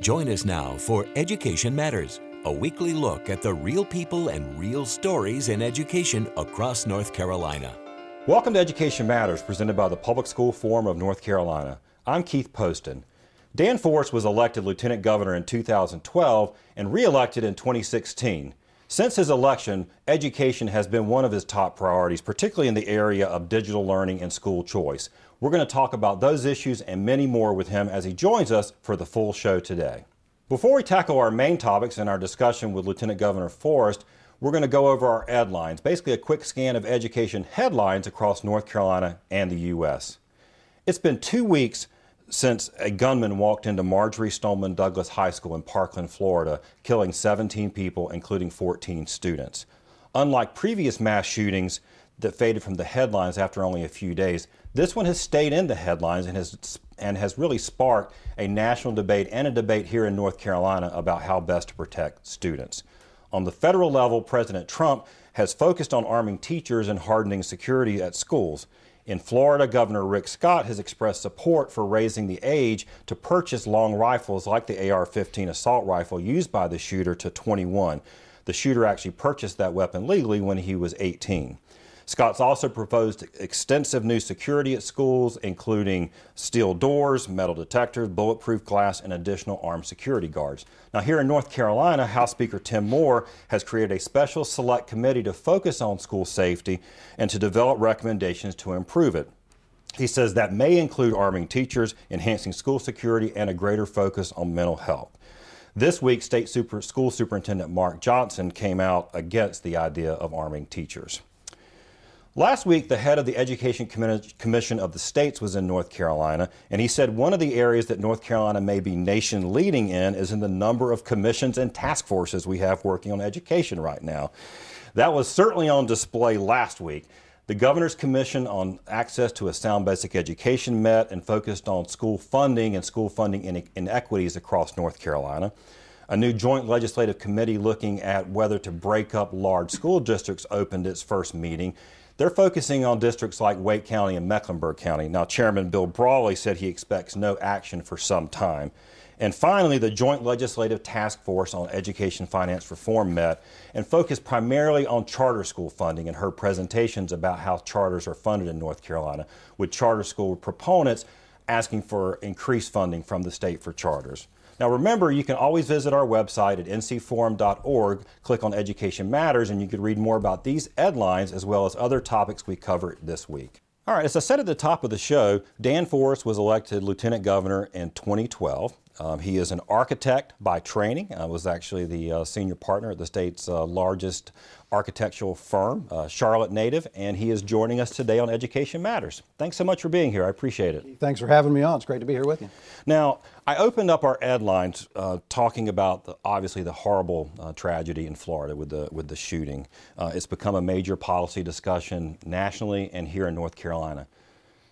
Join us now for Education Matters, a weekly look at the real people and real stories in education across North Carolina. Welcome to Education Matters, presented by the Public School Forum of North Carolina. I'm Keith Poston. Dan Forest was elected Lieutenant Governor in 2012 and re-elected in 2016. Since his election, education has been one of his top priorities, particularly in the area of digital learning and school choice. We're going to talk about those issues and many more with him as he joins us for the full show today. Before we tackle our main topics in our discussion with Lieutenant Governor Forest, we're going to go over our headlines, basically a quick scan of education headlines across North Carolina and the U.S. It's been two weeks since a gunman walked into Marjory Stoneman Douglas High School in Parkland, Florida, killing 17 people, including 14 students. Unlike previous mass shootings that faded from the headlines after only a few days, this one has stayed in the headlines and has, and has really sparked a national debate and a debate here in North Carolina about how best to protect students. On the federal level, President Trump has focused on arming teachers and hardening security at schools. In Florida, Governor Rick Scott has expressed support for raising the age to purchase long rifles like the AR 15 assault rifle used by the shooter to 21. The shooter actually purchased that weapon legally when he was 18. Scott's also proposed extensive new security at schools, including steel doors, metal detectors, bulletproof glass, and additional armed security guards. Now, here in North Carolina, House Speaker Tim Moore has created a special select committee to focus on school safety and to develop recommendations to improve it. He says that may include arming teachers, enhancing school security, and a greater focus on mental health. This week, State Super, School Superintendent Mark Johnson came out against the idea of arming teachers. Last week, the head of the Education Commission of the states was in North Carolina, and he said one of the areas that North Carolina may be nation leading in is in the number of commissions and task forces we have working on education right now. That was certainly on display last week. The Governor's Commission on Access to a Sound Basic Education met and focused on school funding and school funding inequities across North Carolina. A new joint legislative committee looking at whether to break up large school districts opened its first meeting they're focusing on districts like Wake County and Mecklenburg County. Now, Chairman Bill Brawley said he expects no action for some time. And finally, the Joint Legislative Task Force on Education Finance Reform met and focused primarily on charter school funding and heard presentations about how charters are funded in North Carolina, with charter school proponents asking for increased funding from the state for charters. Now remember, you can always visit our website at ncforum.org, click on Education Matters, and you can read more about these headlines as well as other topics we cover this week. All right, as I said at the top of the show, Dan Forest was elected Lieutenant Governor in 2012. Um, he is an architect by training. I was actually the uh, senior partner at the state's uh, largest architectural firm, uh, Charlotte native, and he is joining us today on Education Matters. Thanks so much for being here. I appreciate it. Thanks for having me on. It's great to be here with you. Now, I opened up our headlines uh, talking about the, obviously the horrible uh, tragedy in Florida with the with the shooting. Uh, it's become a major policy discussion nationally and here in North Carolina.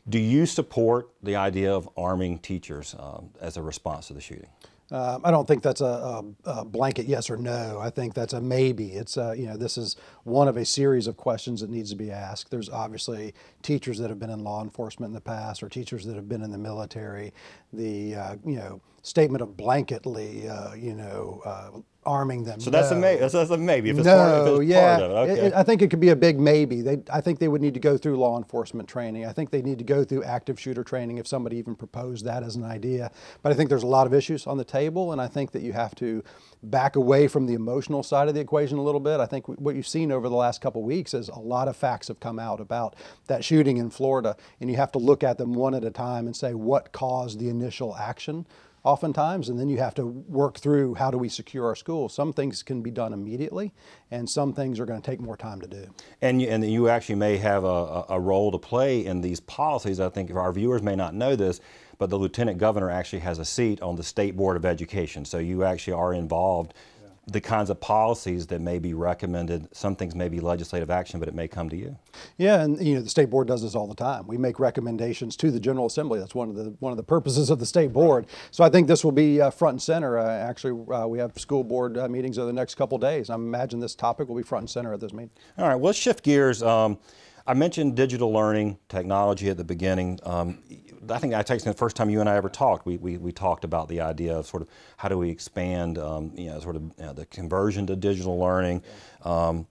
Do you support the idea of arming teachers um, as a response to the shooting? Uh, I don't think that's a, a, a, blanket yes or no. I think that's a maybe. It's a, uh, you know this is one of a series of questions that needs to be asked. There's obviously teachers that have been in law enforcement in the past, or teachers that have been in the military. The uh, you know statement of blanketly uh, you know uh, arming them. So that's no. a maybe. That's, that's, a maybe. If it's no, part, if it's yeah. Part of it. Okay. It, I think it could be a big maybe. They, I think they would need to go through law enforcement training. I think they need to go through active shooter training if somebody even proposed that as an idea. But I think there's a lot of issues on the table, and I think that you have to back away from the emotional side of the equation a little bit. I think what you've seen over the last couple of weeks is a lot of facts have come out about that shooting in Florida, and you have to look at them one at a time and say what caused the initial action oftentimes, and then you have to work through how do we secure our schools. Some things can be done immediately, and some things are going to take more time to do. And you, and you actually may have a, a role to play in these policies. I think our viewers may not know this, but the lieutenant governor actually has a seat on the state board of education. So you actually are involved the kinds of policies that may be recommended. Some things may be legislative action, but it may come to you. Yeah, and you know the state board does this all the time. We make recommendations to the General Assembly. That's one of the one of the purposes of the state board. So I think this will be uh, front and center. Uh, actually, uh, we have school board uh, meetings over the next couple days. I imagine this topic will be front and center at this meeting. All right, well, let's shift gears. Um, I mentioned digital learning technology at the beginning. Um, I think I texted the first time you and I ever talked. We, we, we talked about the idea of sort of how do we expand, um, you know, sort of you know, the conversion to digital learning. Um,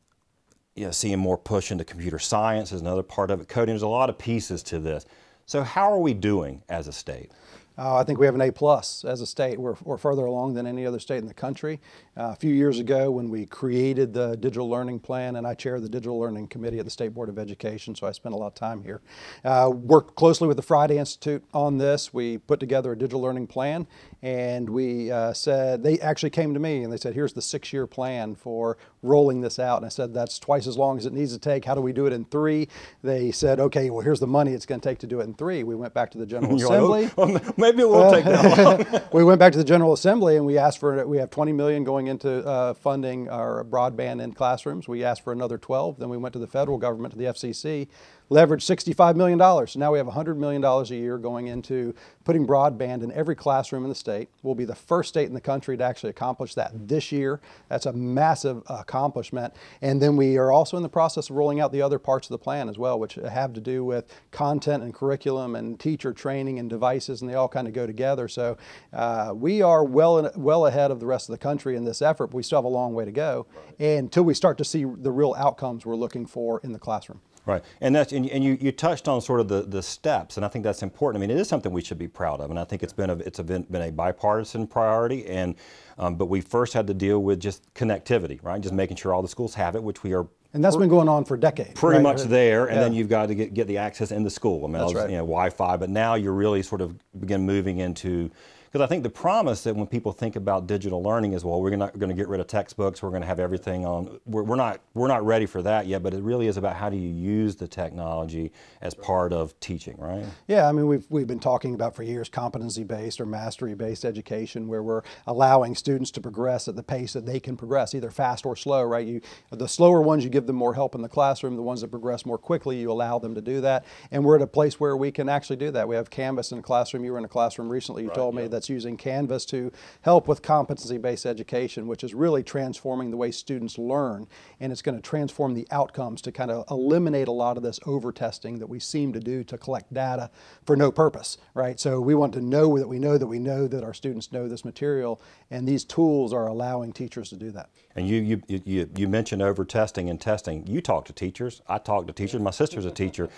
you know, seeing more push into computer science is another part of it. Coding. There's a lot of pieces to this. So how are we doing as a state? Uh, I think we have an A plus as a state. We're, we're further along than any other state in the country. Uh, a few years ago, when we created the digital learning plan, and I chair the digital learning committee at the State Board of Education, so I spent a lot of time here. Uh, worked closely with the Friday Institute on this. We put together a digital learning plan, and we uh, said they actually came to me and they said, "Here's the six-year plan for rolling this out." And I said, "That's twice as long as it needs to take. How do we do it in three? They said, "Okay, well, here's the money it's going to take to do it in three. We went back to the General Assembly. Like, oh, well, maybe it will take that long. we went back to the General Assembly and we asked for we have 20 million going going into uh, funding our broadband in classrooms. We asked for another 12. Then we went to the federal government, to the FCC, leveraged $65 million. So now we have $100 million a year going into putting broadband in every classroom in the state. We'll be the first state in the country to actually accomplish that this year. That's a massive accomplishment. And then we are also in the process of rolling out the other parts of the plan as well, which have to do with content and curriculum and teacher training and devices, and they all kind of go together. So uh, we are well, well ahead of the rest of the country in this effort, but we still have a long way to go until we start to see the real outcomes we're looking for in the classroom. Right, and that's and, and you, you touched on sort of the, the steps, and I think that's important. I mean, it is something we should be proud of, and I think it's been a it's a been, been a bipartisan priority. And um, but we first had to deal with just connectivity, right? Just making sure all the schools have it, which we are. And that's been going on for decades. Pretty right? much there, and yeah. then you've got to get, get the access in the school. I mean, that's was, right. you know, Wi-Fi, but now you're really sort of begin moving into because I think the promise that when people think about digital learning is, well, we're not going to get rid of textbooks, we're going to have everything on. We're, we're, not we're not ready for that yet, but it really is about how do you use the technology as part of teaching, right? Yeah, I mean we've we've been talking about for years competency based or mastery based education, where we're allowing students to progress at the pace that they can progress, either fast or slow, right? You the slower ones you give them more help in the classroom, the ones that progress more quickly you allow them to do that, and we're at a place where we can actually do that. We have Canvas in a classroom. You were in a classroom recently. You right, told me that that's using Canvas to help with competency-based education, which is really transforming the way students learn, and it's going to transform the outcomes to kind of eliminate a lot of this over-testing that we seem to do to collect data for no purpose, right? So we want to know that we know that we know that our students know this material, and these tools are allowing teachers to do that. And you, you, you, you mentioned over-testing and testing. You talk to teachers. I talk to teachers. My sister's a teacher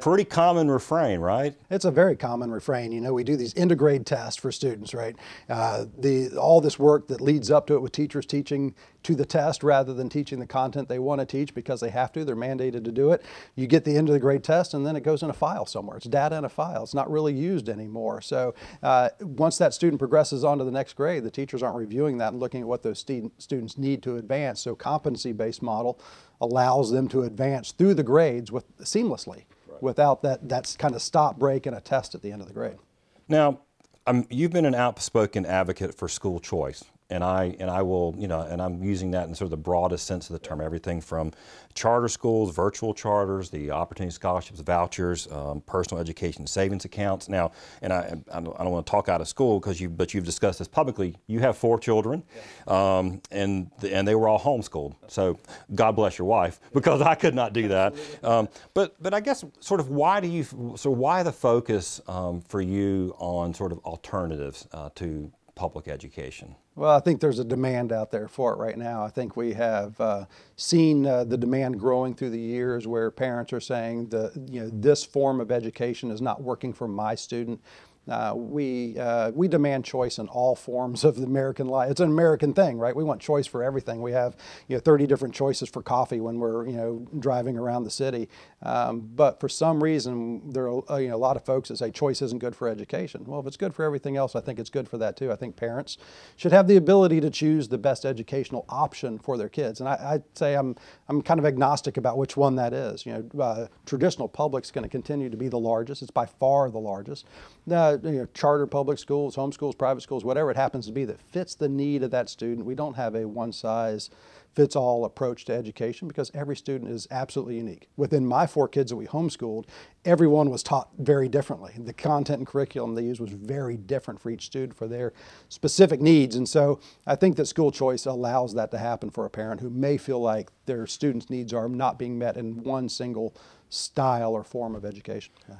pretty common refrain, right? It's a very common refrain. You know, we do these end of grade tests for students, right? Uh, the all this work that leads up to it with teachers teaching to the test rather than teaching the content they want to teach because they have to. They're mandated to do it. You get the end of the grade test, and then it goes in a file somewhere. It's data in a file. It's not really used anymore. So uh, once that student progresses on to the next grade, the teachers aren't reviewing that and looking at what those students need to advance. So competency-based model allows them to advance through the grades with seamlessly without that that's kind of stop, break, and a test at the end of the grade. Now, um, you've been an outspoken advocate for school choice and I and I will you know and I'm using that in sort of the broadest sense of the term everything from charter schools virtual charters the opportunity scholarships vouchers um, personal education savings accounts. Now and I, I don't, don't, want to talk out of school because you but you've discussed this publicly. You have four children um, and and they were all homeschooled. So God bless your wife because I could not do that. Um, but but I guess sort of why do you so why the focus um, for you on sort of alternatives uh, to public education? Well, I think there's a demand out there for it right now. I think we have uh, seen uh, the demand growing through the years where parents are saying the you know this form of education is not working for my student. Uh, we, uh, we demand choice in all forms of the American life. It's an American thing, right? We want choice for everything. We have you know, 30 different choices for coffee when we're you know, driving around the city. Um, but for some reason, there are uh, you know, a lot of folks that say choice isn't good for education. Well, if it's good for everything else, I think it's good for that too. I think parents should have the ability to choose the best educational option for their kids. And I, would say I'm, I'm kind of agnostic about which one that is. You know, uh, traditional public's going to continue to be the largest. It's by far the largest. Uh, you know, charter public schools, homeschools, private schools, whatever it happens to be that fits the need of that student. We don't have a one size fits all approach to education because every student is absolutely unique. Within my four kids that we homeschooled, everyone was taught very differently. The content and curriculum they used was very different for each student for their specific needs. And so I think that school choice allows that to happen for a parent who may feel like their students' needs are not being met in one single style or form of education. Yeah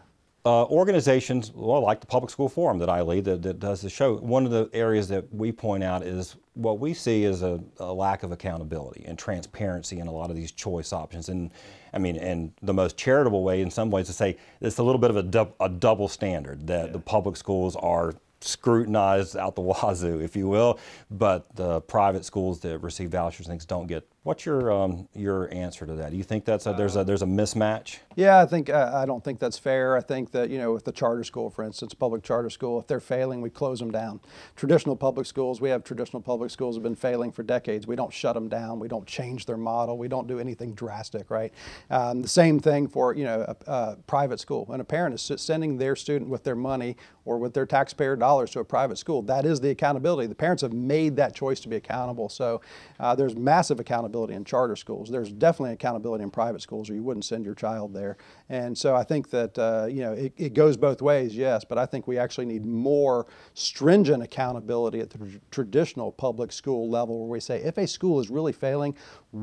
uh, organizations, well, like the Public School Forum that I lead, that, that, does the show, one of the areas that we point out is what we see is a, a, lack of accountability and transparency in a lot of these choice options. And I mean, and the most charitable way, in some ways, to say it's a little bit of a, du- a double standard that yeah. the public schools are scrutinized out the wazoo, if you will, but the private schools that receive vouchers and things don't get What's your um, your answer to that? Do you think that's a, there's a there's a mismatch? Yeah, I think uh, I don't think that's fair. I think that you know with the charter school, for instance, public charter school, if they're failing, we close them down. Traditional public schools, we have traditional public schools have been failing for decades. We don't shut them down. We don't change their model. We don't do anything drastic, right? Um, the same thing for you know a, a private school. When a parent is sending their student with their money or with their taxpayer dollars to a private school, that is the accountability. The parents have made that choice to be accountable. So uh, there's massive accountability accountability in charter schools. There's definitely accountability in private schools, or you wouldn't send your child there. And so I think that uh, you know it, it, goes both ways, yes. But I think we actually need more stringent accountability at the tr- traditional public school level, where we say if a school is really failing,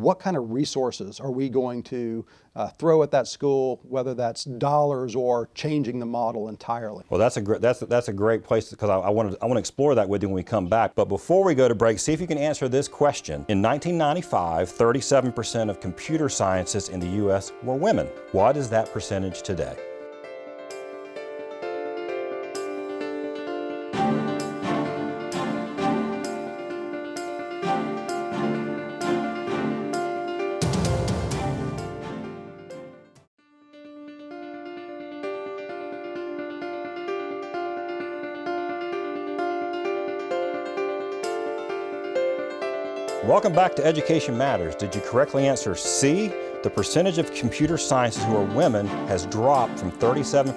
what kind of resources are we going to uh, throw at that school, whether that's dollars or changing the model entirely. Well, that's a great that's that's a great place because I, I want to I want to explore that with you when we come back. But before we go to break, see if you can answer this question. In 1995, 37% of computer scientists in the U.S. were women. What is that percentage today? Welcome back to Education Matters. Did you correctly answer C? The percentage of computer scientists who are women has dropped from 37%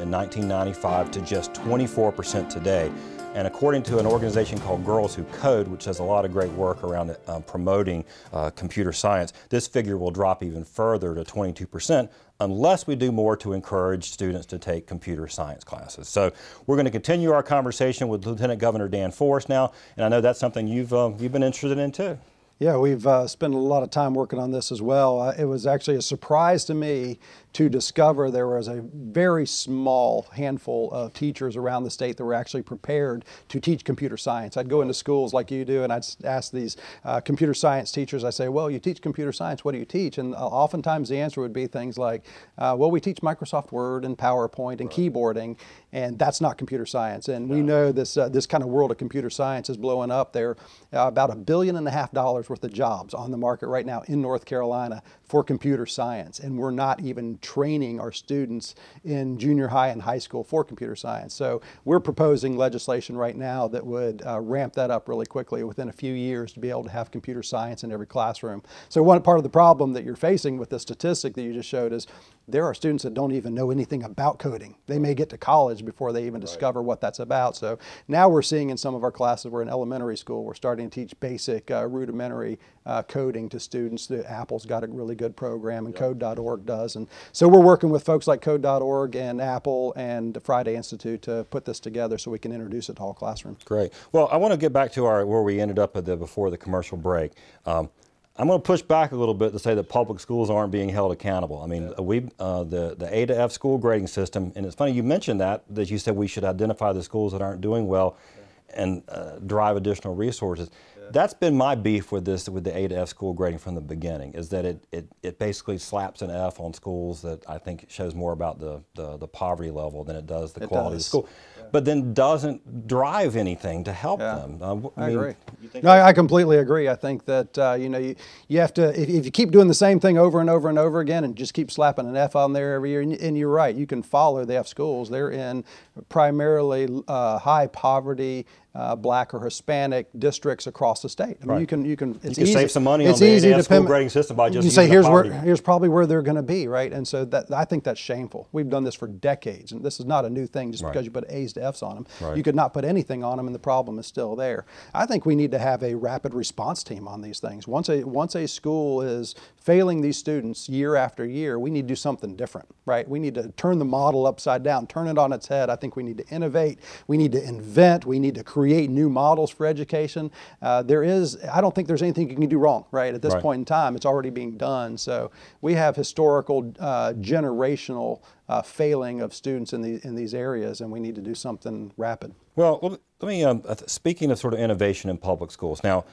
in 1995 to just 24% today. And according to an organization called Girls Who Code, which does a lot of great work around uh, promoting uh, computer science, this figure will drop even further to 22% unless we do more to encourage students to take computer science classes. So we're going to continue our conversation with Lieutenant Governor Dan Forest now, and I know that's something you've, uh, you've been interested in too. Yeah, we've uh, spent a lot of time working on this as well. Uh, it was actually a surprise to me to discover there was a very small handful of teachers around the state that were actually prepared to teach computer science. I'd go into schools like you do and I'd ask these uh, computer science teachers, I say, well, you teach computer science, what do you teach? And uh, oftentimes the answer would be things like, uh, well, we teach Microsoft Word and PowerPoint and right. keyboarding, and that's not computer science. And we know this, uh, this kind of world of computer science is blowing up. There are uh, about a billion and a half dollars worth of jobs on the market right now in North Carolina for computer science, and we're not even training our students in junior high and high school for computer science. So we're proposing legislation right now that would uh, ramp that up really quickly within a few years to be able to have computer science in every classroom. So one part of the problem that you're facing with the statistic that you just showed is there are students that don't even know anything about coding. They may get to college before they even right. discover what that's about. So now we're seeing in some of our classes, we're in elementary school, we're starting to teach basic uh, rudimentary uh, coding to students. The Apple's got a really good program, and yep. Code.org does. And so we're working with folks like Code.org and Apple and the Friday Institute to put this together so we can introduce it to all classrooms. Great. Well, I want to get back to our where we ended up at the before the commercial break. Um, I'm going to push back a little bit to say that public schools aren't being held accountable. I mean, yeah. we uh, the the A to F school grading system, and it's funny you mentioned that that you said we should identify the schools that aren't doing well, yeah. and uh, drive additional resources. That's been my beef with this, with the A to F school grading from the beginning, is that it, it, it basically slaps an F on schools that I think shows more about the, the, the poverty level than it does the it quality does. of the school. Yeah. But then doesn't drive anything to help yeah. them. Uh, I, I mean, agree. No, I, I, completely agree. I think that uh, you know you, you have to if, if, you keep doing the same thing over and over and over again and just keep slapping an F on there every year, and, and you're right, you can follow the F schools. They're in primarily uh, high poverty uh, black or Hispanic districts across the state. I mean, right. you can you can it's you can easy, save some money it's on easy the to school grading system by just you say here's where here's probably where they're going to be, right? And so that I think that's shameful. We've done this for decades, and this is not a new thing. Just right. because you put A's to F's on them, right. you could not put anything on them, and the problem is still there. I think we need to have a rapid response team on these things. Once a once a school is failing these students year after year, we need to do something different, right? We need to turn the model upside down, turn it on its head. I think we need to innovate. We need to invent. We need to create new models for education. Uh, there is, I don't think there's anything you can do wrong, right? At this right. point in time, it's already being done. So we have historical, uh, generational uh, failing of students in, the, in these areas, and we need to do something rapid. Well, let me, um, speaking of sort of innovation in public schools, now,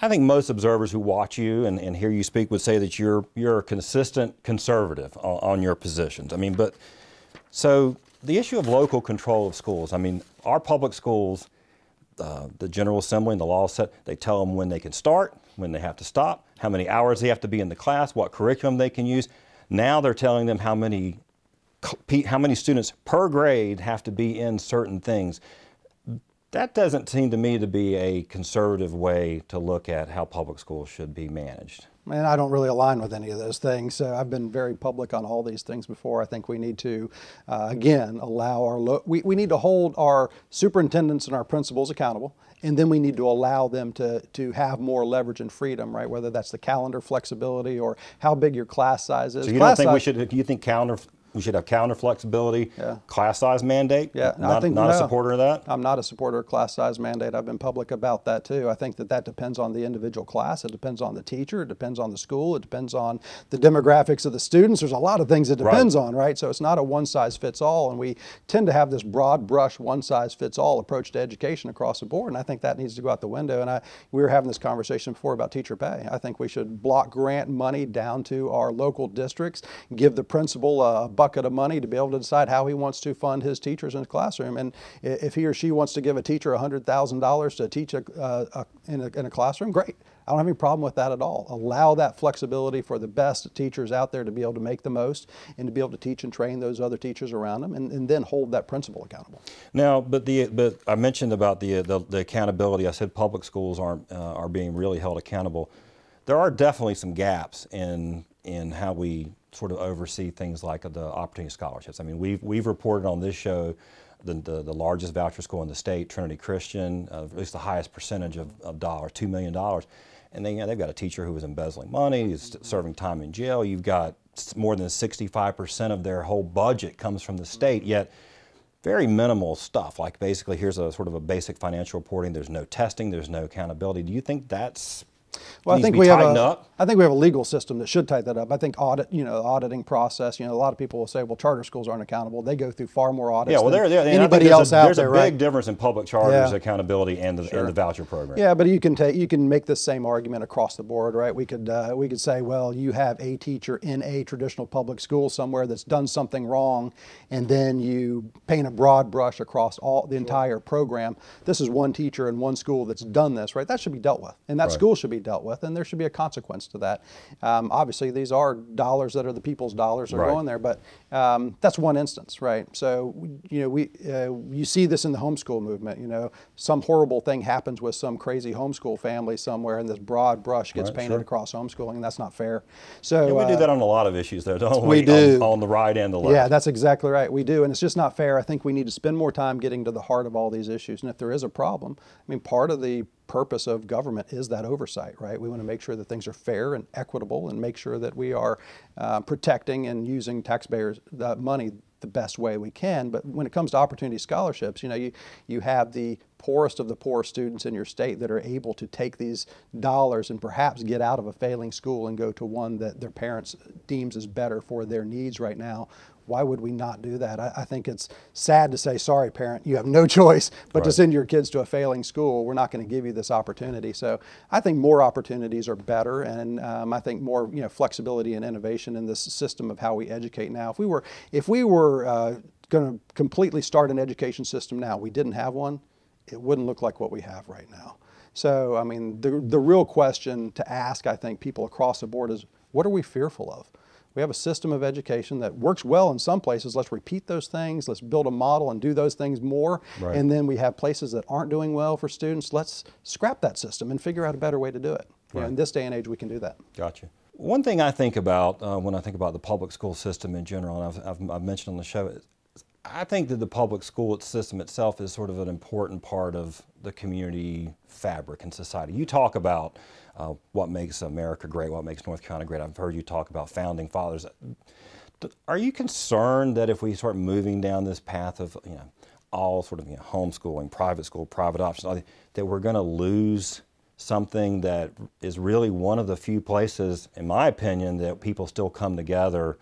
I think most observers who watch you and, and hear you speak would say that you're, you're a consistent conservative on, on your positions. I mean, but so the issue of local control of schools, I mean, our public schools, uh, the General Assembly and the law set, they tell them when they can start, when they have to stop, how many hours they have to be in the class, what curriculum they can use. Now they're telling them how many how many students per grade have to be in certain things. That doesn't seem to me to be a conservative way to look at how public schools should be managed. And I don't really align with any of those things. So I've been very public on all these things before. I think we need to, uh, again, allow our, lo- we, we need to hold our superintendents and our principals accountable. And then we need to allow them to, to have more leverage and freedom, right? Whether that's the calendar flexibility or how big your class size is. So you class don't think size, we should, do you think calendar we should have calendar flexibility, yeah. class size mandate. Yeah, not, I think not no, a supporter of that. I'm not a supporter of class size mandate. I've been public about that too. I think that that depends on the individual class. It depends on the teacher. It depends on the school. It depends on the demographics of the students. There's a lot of things it depends right. on, right? So it's not a one size fits all, and we tend to have this broad brush, one size fits all approach to education across the board. And I think that needs to go out the window. And I, we were having this conversation before about teacher pay. I think we should block grant money down to our local districts, give the principal a bucket of money to be able to decide how he wants to fund his teachers in his classroom. And if he or she wants to give a teacher $100,000 to teach a, a, in, a, in a classroom, great. I don't have any problem with that at all. Allow that flexibility for the best teachers out there to be able to make the most and to be able to teach and train those other teachers around them and, and then hold that principal accountable. Now, but the but I mentioned about the the, the accountability. I said public schools aren't uh, are being really held accountable. There are definitely some gaps in in how we sort of oversee things like the opportunity scholarships. I mean, we've, we've reported on this show the, the, the largest voucher school in the state, Trinity Christian, uh, at least the highest percentage of, of dollars, $2 million. And they, you know, they've got a teacher who was embezzling money, who's serving time in jail. You've got more than 65% of their whole budget comes from the state, yet very minimal stuff, like basically here's a sort of a basic financial reporting. There's no testing, there's no accountability. Do you think that's well, I think we have a, up. I think we have a legal system that should tighten that up. I think audit, you know, auditing process. You know, a lot of people will say, well, charter schools aren't accountable. They go through far more audits. Yeah, well, there, there, anybody else a, out there's there. There's a big right? difference in public charters yeah. accountability and the, sure. and the voucher program. Yeah, but you can take you can make the same argument across the board, right? We could uh, we could say, well, you have a teacher in a traditional public school somewhere that's done something wrong, and then you paint a broad brush across all the entire program. This is one teacher in one school that's done this, right? That should be dealt with, and that right. school should be dealt with, and there should be a consequence to that. Um, obviously, these are dollars that are the people's dollars that are right. going there, but um, that's one instance, right? So, you know, we uh, you see this in the homeschool movement. You know, some horrible thing happens with some crazy homeschool family somewhere, and this broad brush gets right, painted sure. across homeschooling, and that's not fair. So yeah, we uh, do that on a lot of issues, though, don't we? We do on, on, the right and the left. Yeah, that's exactly right. We do, and it's just not fair. I think we need to spend more time getting to the heart of all these issues, and if there is a problem, I mean, part of the purpose of government is that oversight, right? We want to make sure that things are fair and equitable and make sure that we are uh, protecting and using taxpayers' money the best way we can. But when it comes to opportunity scholarships, you know, you, you have the poorest of the poor students in your state that are able to take these dollars and perhaps get out of a failing school and go to one that their parents deems is better for their needs right now why would we not do that? I, I, think it's sad to say, sorry, parent, you have no choice but right. to send your kids to a failing school. We're not going to give you this opportunity. So I think more opportunities are better, and um, I think more you know flexibility and innovation in this system of how we educate now. If we were if we were uh, going to completely start an education system now, we didn't have one, it wouldn't look like what we have right now. So I mean, the the real question to ask, I think, people across the board is, what are we fearful of? We have a system of education that works well in some places. Let's repeat those things. Let's build a model and do those things more. Right. And then we have places that aren't doing well for students. Let's scrap that system and figure out a better way to do it. Right. You know, in this day and age, we can do that. Gotcha. One thing I think about uh, when I think about the public school system in general, and I've, I've, I've mentioned on the show, I think that the public school system itself is sort of an important part of the community fabric in society. You talk about uh, what makes America great, what makes North Carolina great. I've heard you talk about founding fathers. Are you concerned that if we start moving down this path of, you know, all sort of you know, homeschooling, private school, private options, that we're going to lose something that is really one of the few places, in my opinion, that people still come together,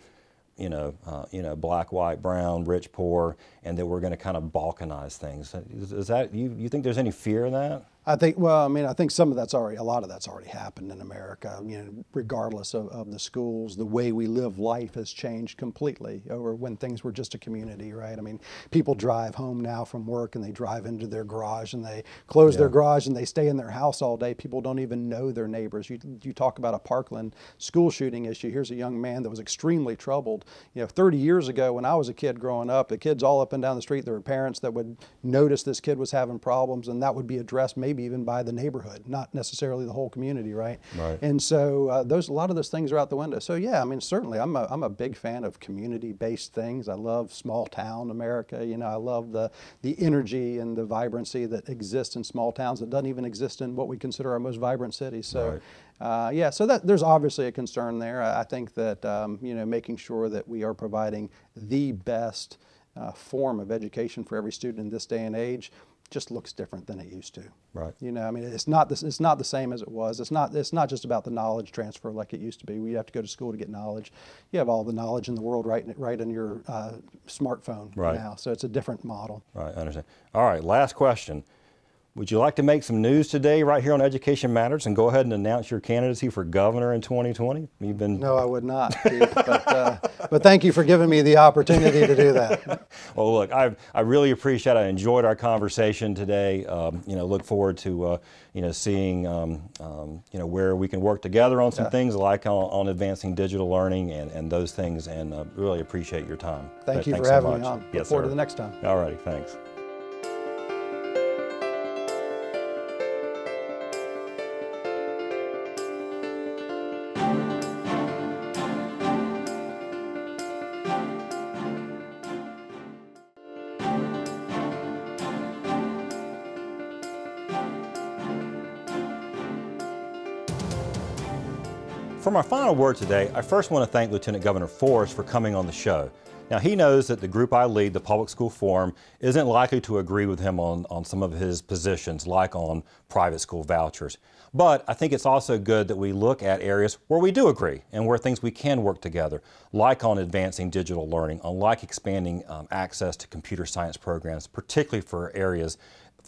you know, uh, you know, black, white, brown, rich, poor, and that we're going to kind of balkanize things. Is, is that you? You think there's any fear in that? I think, well, I mean, I think some of that's already, a lot of that's already happened in America. You know, regardless of, of the schools, the way we live life has changed completely over when things were just a community, right? I mean, people drive home now from work and they drive into their garage and they close yeah. their garage and they stay in their house all day. People don't even know their neighbors. You, you talk about a Parkland school shooting issue. Here's a young man that was extremely troubled. You know, 30 years ago when I was a kid growing up, the kids all up and down the street, there were parents that would notice this kid was having problems and that would be addressed maybe maybe even by the neighborhood, not necessarily the whole community, right? Right. And so uh, those a lot of those things are out the window. So yeah, I mean certainly I'm a, I'm a big fan of community-based things. I love small town America. You know, I love the the energy and the vibrancy that exists in small towns that doesn't even exist in what we consider our most vibrant cities. So. Right. Uh, yeah, so that there's obviously a concern there. I, I think that um, you know making sure that we are providing the best uh, form of education for every student in this day and age just looks different than it used to. Right. You know, I mean, it's not this, it's not the same as it was. It's not it's not just about the knowledge transfer like it used to be. We have to go to school to get knowledge. You have all the knowledge in the world right in, right in your uh, smartphone right. now. So it's a different model. Right. I understand. All right. Last question. Would you like to make some news today right here on Education Matters and go ahead and announce your candidacy for governor in 2020? You've been No, I would not, Keith, but, uh, but thank you for giving me the opportunity to do that. well, look, I, I really appreciate it. I enjoyed our conversation today. Um, you know, look forward to, uh, you know, seeing, um, um, you know, where we can work together on some yeah. things like on, on, advancing digital learning and, and those things, and uh, really appreciate your time. Thank you for having much. me on. Yes, look forward sir. to the next time. All righty, thanks. For my final word today, I first want to thank Lieutenant Governor Forest for coming on the show. Now, he knows that the group I lead, the Public School Forum, isn't likely to agree with him on, on some of his positions, like on private school vouchers. But I think it's also good that we look at areas where we do agree and where things we can work together, like on advancing digital learning, on like expanding um, access to computer science programs, particularly for areas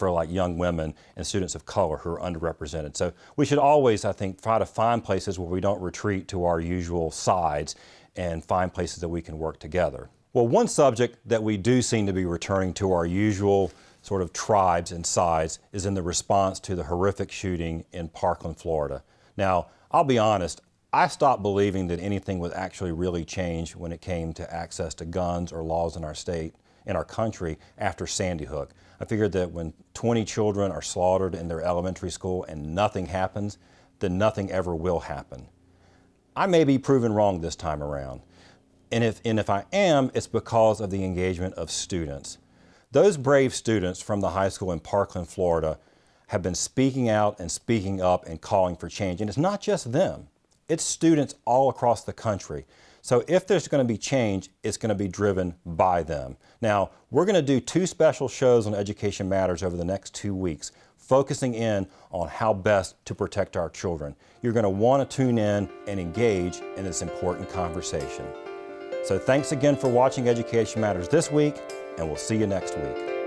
for like young women and students of color who are underrepresented. So we should always, I think, try to find places where we don't retreat to our usual sides and find places that we can work together. Well, one subject that we do seem to be returning to our usual sort of tribes and sides is in the response to the horrific shooting in Parkland, Florida. Now, I'll be honest, I stopped believing that anything would actually really change when it came to access to guns or laws in our state, in our country, after Sandy Hook. I figured that when 20 children are slaughtered in their elementary school and nothing happens, then nothing ever will happen. I may be proven wrong this time around. And if, and if I am, it's because of the engagement of students. Those brave students from the high school in Parkland, Florida, have been speaking out and speaking up and calling for change. And it's not just them, it's students all across the country. So if there's going to be change, it's going to be driven by them. Now, we're going to do two special shows on Education Matters over the next two weeks, focusing in on how best to protect our children. You're going to want to tune in and engage in this important conversation. So thanks again for watching Education Matters this week, and we'll see you next week.